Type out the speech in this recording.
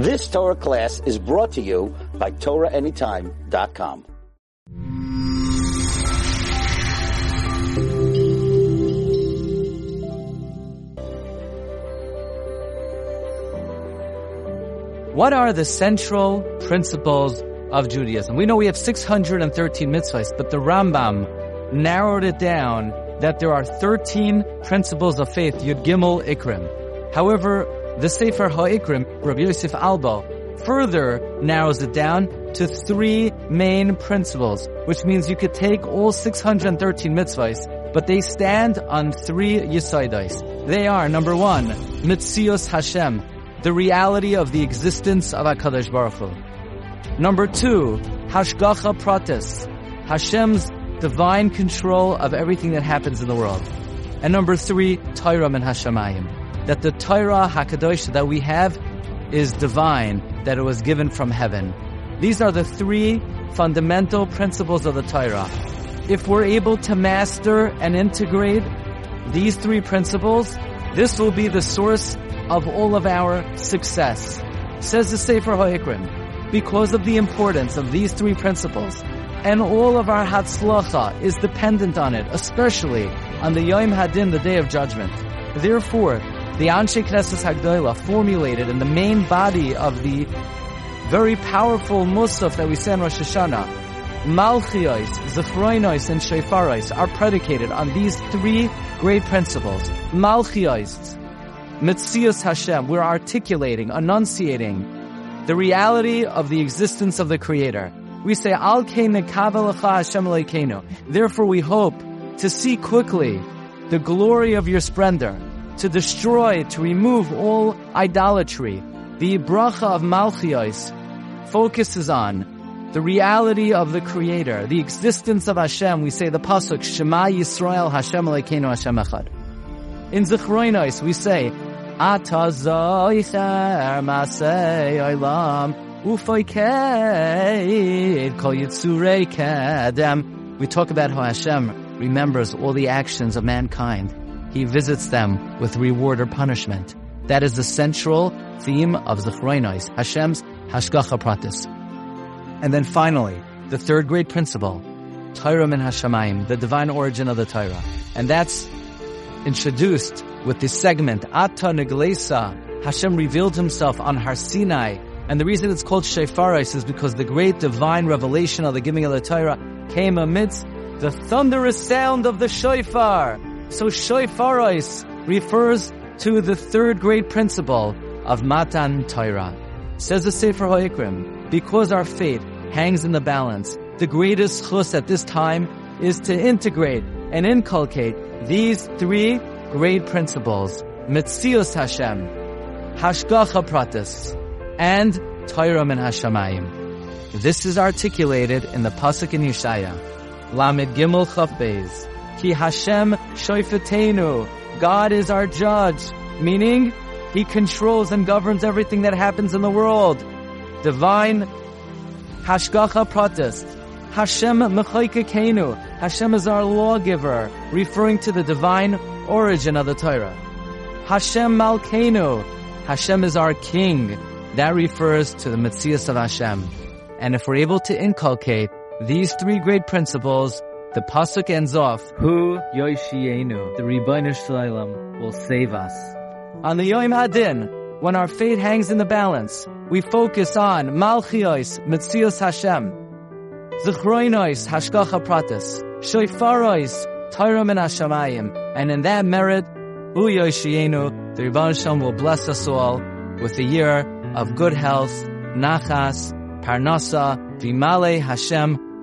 This Torah class is brought to you by TorahAnytime.com. What are the central principles of Judaism? We know we have 613 mitzvahs, but the Rambam narrowed it down that there are 13 principles of faith, Yud Gimel Ikrim. However, the Sefer HaIkrim, Rabbi Yosef Albo, further narrows it down to three main principles, which means you could take all 613 mitzvahs, but they stand on three yisaidais. They are, number one, Mitzios Hashem, the reality of the existence of HaKadosh Baruch Hu. Number two, Hashgacha Pratis, Hashem's divine control of everything that happens in the world. And number three, Torah and Hashemayim, that the Torah HaKadosh that we have is divine, that it was given from heaven. These are the three fundamental principles of the Torah. If we're able to master and integrate these three principles, this will be the source of all of our success. Says the Sefer HaIkrim, because of the importance of these three principles, and all of our Hatzlacha is dependent on it, especially on the Yom Hadin, the Day of Judgment. Therefore, the Anshe Knesset Hagdolah formulated in the main body of the very powerful Musaf that we say in Rosh Hashanah, Malchios, Zechroinos, and Shefaros are predicated on these three great principles. Malchios, Mitzias Hashem, we're articulating, enunciating the reality of the existence of the Creator. We say, Al Hashem Therefore we hope to see quickly the glory of your splendor, to destroy, to remove all idolatry. The bracha of Malchios focuses on the reality of the Creator, the existence of Hashem. We say the pasuk Shema Yisrael Hashem Elokeinu Hashem Echad. In Zechroinos, we say Ata zoicher masei olam ufoikeid kol yitzurei kedem. We talk about how Hashem remembers all the actions of mankind. He visits them with reward or punishment. That is the central theme of Zechroinos, Hashem's Hashgacha Pratis. And then finally, the third great principle, Torah min Hashemayim, the divine origin of the Torah. And that's introduced with this segment, Ata Neglesa, Hashem revealed himself on Har Sinai. And the reason it's called Shefaris is because the great divine revelation of the giving of the Torah came amidst the thunderous sound of the shofar. So Shefaris refers to the third great principle of Matan Torah. Says the Sefer HaIkrim, because our fate hangs in the balance, the greatest chus at this time is to integrate and inculcate these three great principles, Mitzius Hashem, Hashgacha Pratis, and Torah min Hashemayim. This is articulated in the Pasuk in Yeshaya, Lamed Gimel Chafbez, Ki Hashem Shoifetenu, God is our judge, meaning He controls and governs everything that happens in the world. Divine Hashgacha Pratis, Hashem Mechaykekenu, Hashem is our lawgiver, referring to the divine origin of the Torah. Hashem Malkeinu, Hashem is our king. That refers to the Metzias of Hashem. And if we're able to inculcate these three great principles, the pasuk ends off, Hu Yoshienu, the Ribbono Shel Olam will save us. On the Yom Hadin, when our fate hangs in the balance, we focus on Malchios, Metzias Hashem, Zechroinos, Hashgacha Pratis, Shoifarois, Torah min Hashemayim, and in that merit, Uyoshienu, the Ribbono Shel Olam will bless us all with a year of good health, nachas, parnasa, vimale Hashem,